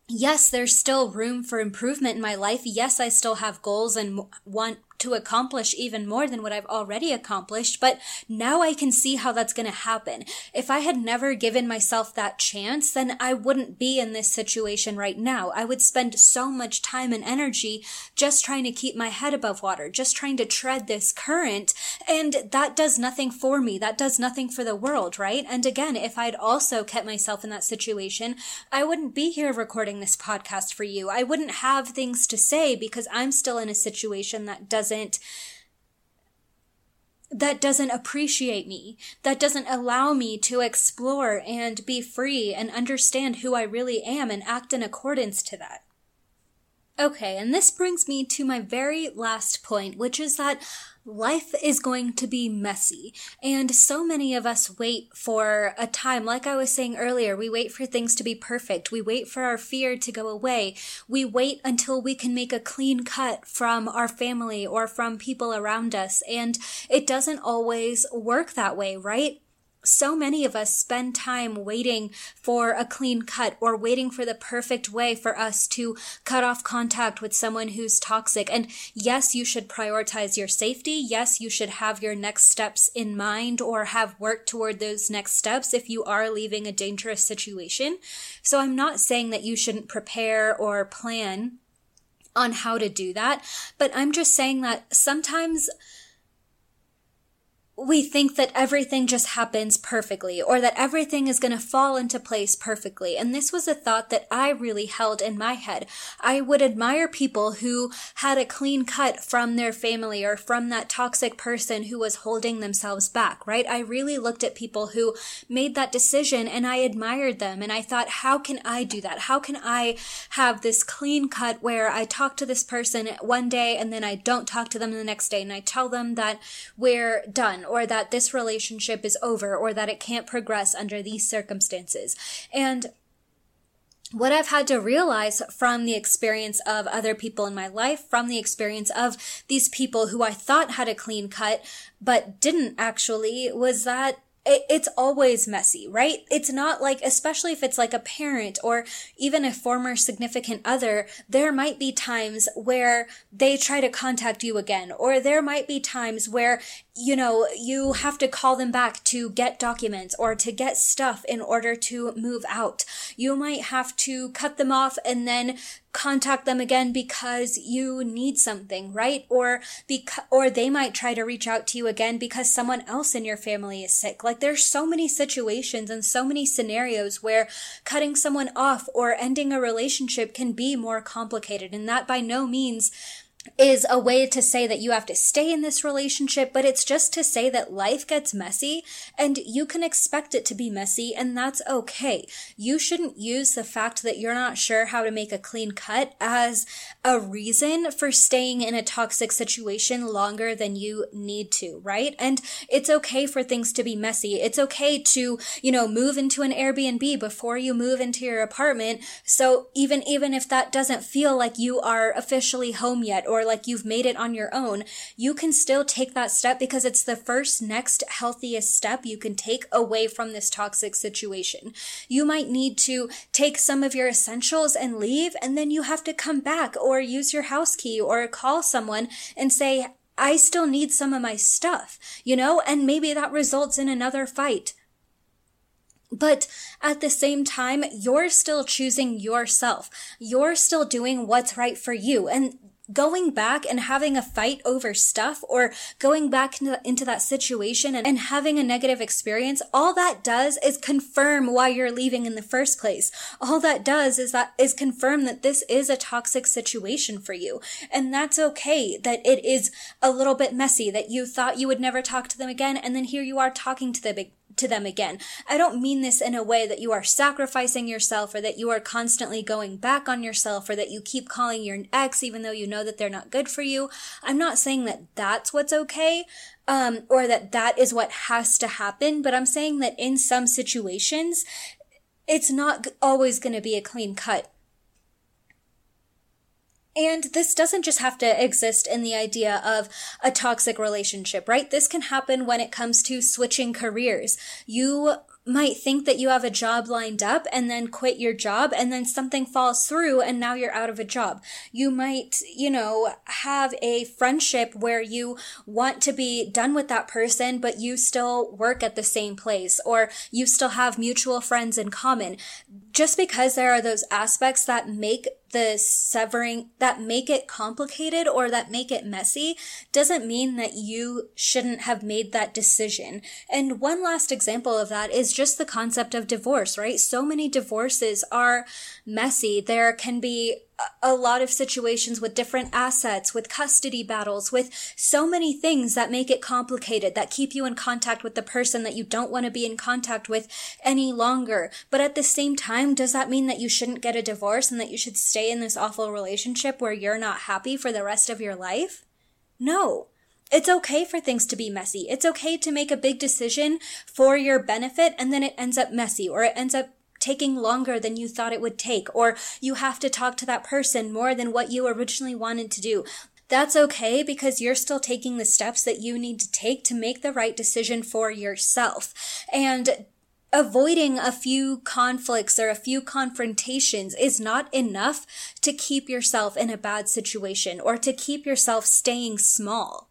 yes, there's still room for improvement in my life. Yes, I still have goals and want to accomplish even more than what I've already accomplished, but now I can see how that's going to happen. If I had never given myself that chance, then I wouldn't be in this situation right now. I would spend so much time and energy just trying to keep my head above water, just trying to tread this current. And that does nothing for me. That does nothing for the world, right? And again, if I'd also kept myself in that situation, I wouldn't be here recording this podcast for you. I wouldn't have things to say because I'm still in a situation that doesn't doesn't that doesn't appreciate me, that doesn't allow me to explore and be free and understand who I really am and act in accordance to that. Okay, and this brings me to my very last point, which is that life is going to be messy. And so many of us wait for a time, like I was saying earlier, we wait for things to be perfect. We wait for our fear to go away. We wait until we can make a clean cut from our family or from people around us. And it doesn't always work that way, right? So many of us spend time waiting for a clean cut or waiting for the perfect way for us to cut off contact with someone who's toxic. And yes, you should prioritize your safety. Yes, you should have your next steps in mind or have worked toward those next steps if you are leaving a dangerous situation. So I'm not saying that you shouldn't prepare or plan on how to do that, but I'm just saying that sometimes we think that everything just happens perfectly or that everything is going to fall into place perfectly. And this was a thought that I really held in my head. I would admire people who had a clean cut from their family or from that toxic person who was holding themselves back, right? I really looked at people who made that decision and I admired them. And I thought, how can I do that? How can I have this clean cut where I talk to this person one day and then I don't talk to them the next day and I tell them that we're done or that this relationship is over or that it can't progress under these circumstances. And what I've had to realize from the experience of other people in my life, from the experience of these people who I thought had a clean cut, but didn't actually, was that it's always messy, right? It's not like, especially if it's like a parent or even a former significant other, there might be times where they try to contact you again, or there might be times where you know, you have to call them back to get documents or to get stuff in order to move out. You might have to cut them off and then contact them again because you need something, right? Or because, or they might try to reach out to you again because someone else in your family is sick. Like there's so many situations and so many scenarios where cutting someone off or ending a relationship can be more complicated. And that by no means is a way to say that you have to stay in this relationship, but it's just to say that life gets messy and you can expect it to be messy and that's okay. You shouldn't use the fact that you're not sure how to make a clean cut as a reason for staying in a toxic situation longer than you need to, right? And it's okay for things to be messy. It's okay to, you know, move into an Airbnb before you move into your apartment. So even, even if that doesn't feel like you are officially home yet or like you've made it on your own, you can still take that step because it's the first next healthiest step you can take away from this toxic situation. You might need to take some of your essentials and leave, and then you have to come back or use your house key or call someone and say, I still need some of my stuff, you know, and maybe that results in another fight. But at the same time, you're still choosing yourself. You're still doing what's right for you. And going back and having a fight over stuff or going back into, that situation and, and having a negative experience, all that does is confirm why you're leaving in the first place. All that does is that is confirm that this is a toxic situation for you. And that's okay that it is a little bit messy, that you thought you would never talk to them again. And then here you are talking to them to them again. I don't mean this in a way that you are sacrificing yourself or that you are constantly going back on yourself or that you keep calling your ex even though you know that they're not good for you. I'm not saying that that's what's okay. Um, or that that is what has to happen, but I'm saying that in some situations, it's not always going to be a clean cut. And this doesn't just have to exist in the idea of a toxic relationship, right? This can happen when it comes to switching careers. You might think that you have a job lined up and then quit your job and then something falls through and now you're out of a job. You might, you know, have a friendship where you want to be done with that person, but you still work at the same place or you still have mutual friends in common. Just because there are those aspects that make the severing that make it complicated or that make it messy doesn't mean that you shouldn't have made that decision. And one last example of that is just the concept of divorce, right? So many divorces are messy. There can be a lot of situations with different assets, with custody battles, with so many things that make it complicated, that keep you in contact with the person that you don't want to be in contact with any longer. But at the same time, does that mean that you shouldn't get a divorce and that you should stay in this awful relationship where you're not happy for the rest of your life? No. It's okay for things to be messy. It's okay to make a big decision for your benefit and then it ends up messy or it ends up taking longer than you thought it would take, or you have to talk to that person more than what you originally wanted to do. That's okay because you're still taking the steps that you need to take to make the right decision for yourself. And avoiding a few conflicts or a few confrontations is not enough to keep yourself in a bad situation or to keep yourself staying small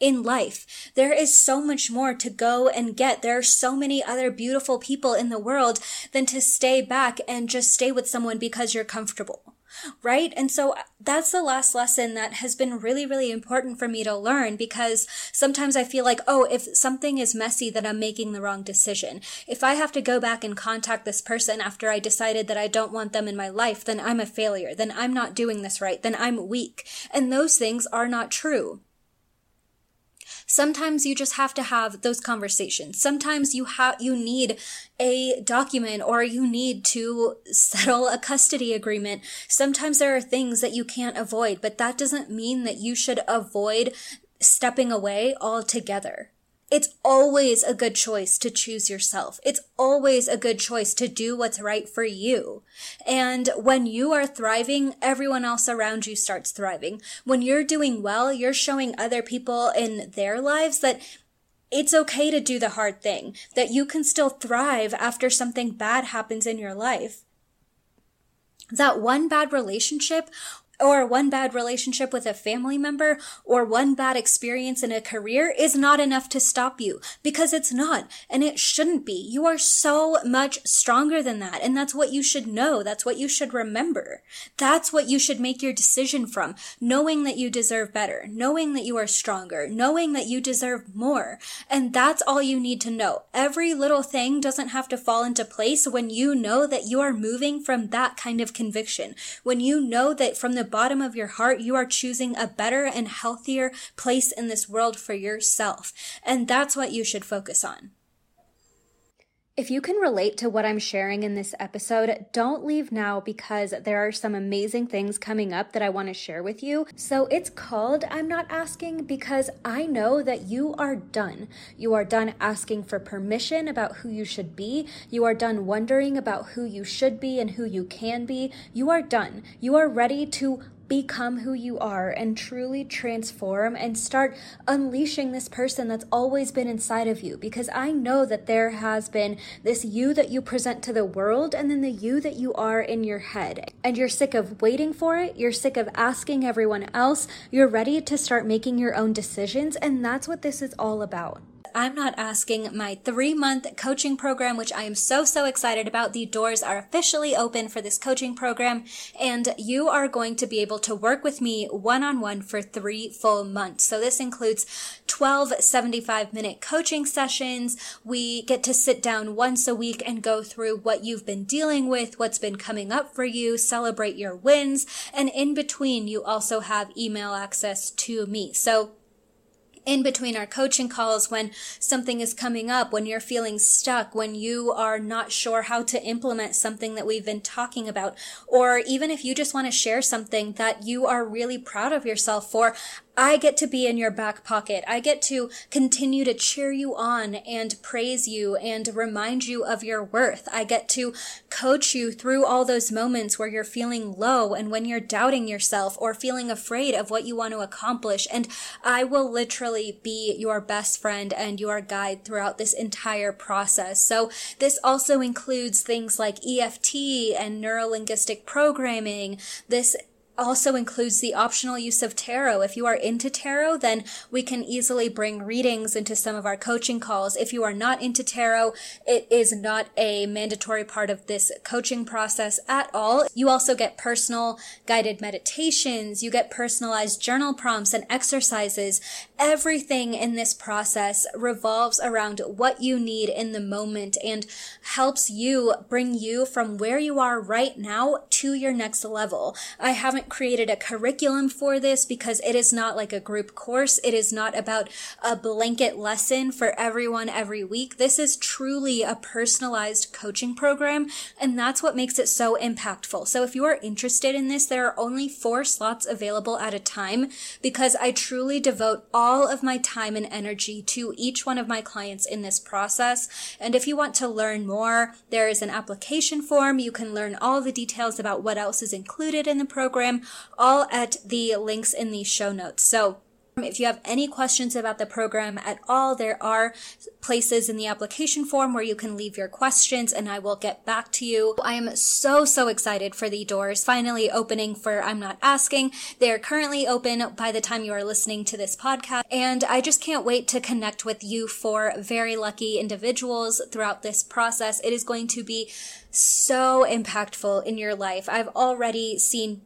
in life. There is so much more to go and get. There are so many other beautiful people in the world than to stay back and just stay with someone because you're comfortable. Right? And so that's the last lesson that has been really, really important for me to learn because sometimes I feel like, oh, if something is messy, then I'm making the wrong decision. If I have to go back and contact this person after I decided that I don't want them in my life, then I'm a failure. Then I'm not doing this right. Then I'm weak. And those things are not true. Sometimes you just have to have those conversations. Sometimes you have, you need a document or you need to settle a custody agreement. Sometimes there are things that you can't avoid, but that doesn't mean that you should avoid stepping away altogether. It's always a good choice to choose yourself. It's always a good choice to do what's right for you. And when you are thriving, everyone else around you starts thriving. When you're doing well, you're showing other people in their lives that it's okay to do the hard thing, that you can still thrive after something bad happens in your life. That one bad relationship or one bad relationship with a family member or one bad experience in a career is not enough to stop you because it's not and it shouldn't be. You are so much stronger than that. And that's what you should know. That's what you should remember. That's what you should make your decision from, knowing that you deserve better, knowing that you are stronger, knowing that you deserve more. And that's all you need to know. Every little thing doesn't have to fall into place when you know that you are moving from that kind of conviction. When you know that from the bottom of your heart, you are choosing a better and healthier place in this world for yourself. And that's what you should focus on. If you can relate to what I'm sharing in this episode, don't leave now because there are some amazing things coming up that I want to share with you. So it's called I'm Not Asking because I know that you are done. You are done asking for permission about who you should be. You are done wondering about who you should be and who you can be. You are done. You are ready to become who you are and truly transform and start unleashing this person that's always been inside of you. Because I know that there has been this you that you present to the world and then the you that you are in your head. And you're sick of waiting for it. You're sick of asking everyone else. You're ready to start making your own decisions. And that's what this is all about. I'm not asking my three month coaching program, which I am so, so excited about. The doors are officially open for this coaching program and you are going to be able to work with me one on one for three full months. So this includes 12 75 minute coaching sessions. We get to sit down once a week and go through what you've been dealing with, what's been coming up for you, celebrate your wins. And in between, you also have email access to me. So in between our coaching calls when something is coming up, when you're feeling stuck, when you are not sure how to implement something that we've been talking about, or even if you just want to share something that you are really proud of yourself for, I get to be in your back pocket. I get to continue to cheer you on and praise you and remind you of your worth. I get to coach you through all those moments where you're feeling low and when you're doubting yourself or feeling afraid of what you want to accomplish. And I will literally be your best friend and your guide throughout this entire process. So this also includes things like EFT and neurolinguistic programming. This also includes the optional use of tarot. If you are into tarot, then we can easily bring readings into some of our coaching calls. If you are not into tarot, it is not a mandatory part of this coaching process at all. You also get personal guided meditations. You get personalized journal prompts and exercises. Everything in this process revolves around what you need in the moment and helps you bring you from where you are right now to your next level. I haven't created a curriculum for this because it is not like a group course. It is not about a blanket lesson for everyone every week. This is truly a personalized coaching program. And that's what makes it so impactful. So if you are interested in this, there are only four slots available at a time because I truly devote all of my time and energy to each one of my clients in this process. And if you want to learn more, there is an application form. You can learn all the details about what else is included in the program, all at the links in the show notes. So um, if you have any questions about the program at all, there are places in the application form where you can leave your questions and I will get back to you. I am so, so excited for the doors finally opening four I'm Not Asking. They are currently open by the time you are listening to this podcast. And I just can't wait to connect with you for very lucky individuals throughout this process. It is going to be so impactful in your life. I've already seen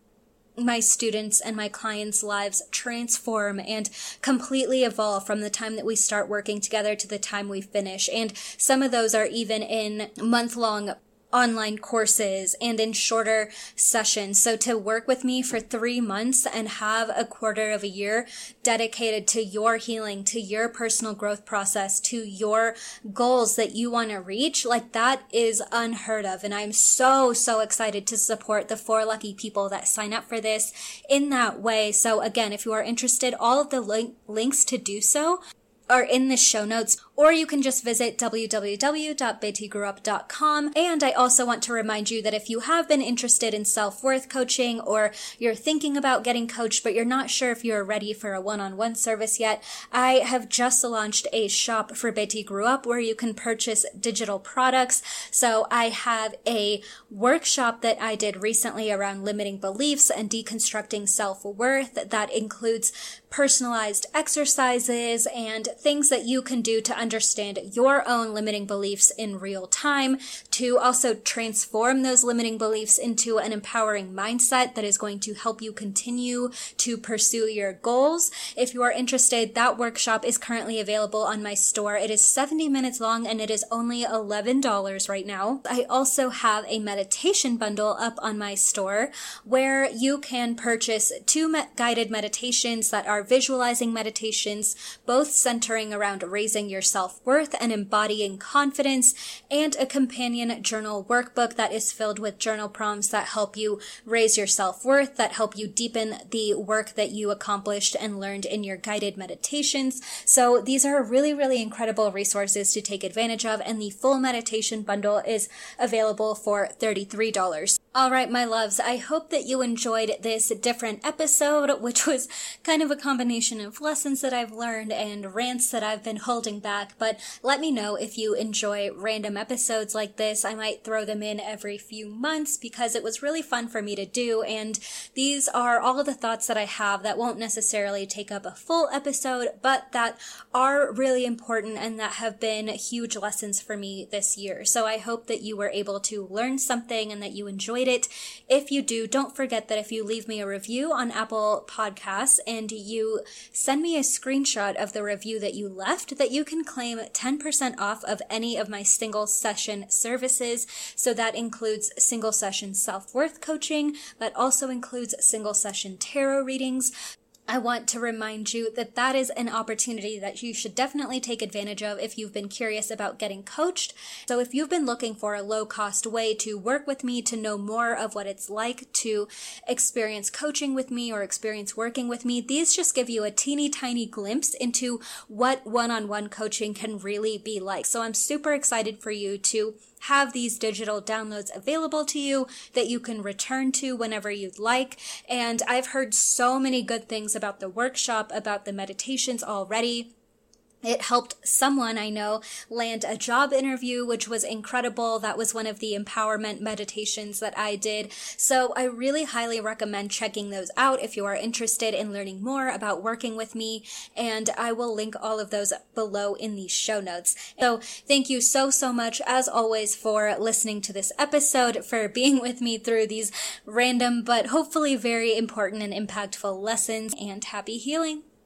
my students and my clients' lives transform and completely evolve from the time that we start working together to the time we finish. And some of those are even in month long online courses and in shorter sessions. So to work with me for three months and have a quarter of a year dedicated to your healing, to your personal growth process, to your goals that you want to reach, like that is unheard of. And I'm so, so excited to support the four lucky people that sign up for this in that way. So again, if you are interested, all of the link- links to do so are in the show notes, or you can just visit www.bettygrewup.com. And I also want to remind you that if you have been interested in self-worth coaching or you're thinking about getting coached, but you're not sure if you're ready for a one-on-one service yet, I have just launched a shop for Betty Grew Up where you can purchase digital products. So I have a workshop that I did recently around limiting beliefs and deconstructing self-worth that includes personalized exercises and things that you can do to understand your own limiting beliefs in real time, to also transform those limiting beliefs into an empowering mindset that is going to help you continue to pursue your goals. If you are interested, that workshop is currently available on my store. It is 70 minutes long and it is only $11 right now. I also have a meditation bundle up on my store where you can purchase two guided meditations that are visualizing meditations, both centering around raising your self-worth and embodying confidence, and a companion journal workbook that is filled with journal prompts that help you raise your self-worth, that help you deepen the work that you accomplished and learned in your guided meditations. So these are really, really incredible resources to take advantage of, and the full meditation bundle is available for $33. All right, my loves, I hope that you enjoyed this different episode, which was kind of a combination of lessons that I've learned and rants that I've been holding back. But let me know if you enjoy random episodes like this. I might throw them in every few months because it was really fun for me to do. And these are all of the thoughts that I have that won't necessarily take up a full episode, but that are really important and that have been huge lessons for me this year. So I hope that you were able to learn something and that you enjoyed enjoyed it. If you do, don't forget that if you leave me a review on Apple Podcasts and you send me a screenshot of the review that you left, that you can claim 10% off of any of my single session services. So that includes single session self-worth coaching. That also includes single session tarot readings. I want to remind you that that is an opportunity that you should definitely take advantage of if you've been curious about getting coached. So if you've been looking for a low cost way to work with me, to know more of what it's like to experience coaching with me or experience working with me, these just give you a teeny tiny glimpse into what one on one coaching can really be like. So I'm super excited for you to have these digital downloads available to you that you can return to whenever you'd like. And I've heard so many good things about the workshop, about the meditations already. It helped someone I know land a job interview, which was incredible. That was one of the empowerment meditations that I did. So I really highly recommend checking those out if you are interested in learning more about working with me. And I will link all of those below in the show notes. So thank you so, so much as always for listening to this episode, for being with me through these random, but hopefully very important and impactful lessons and happy healing.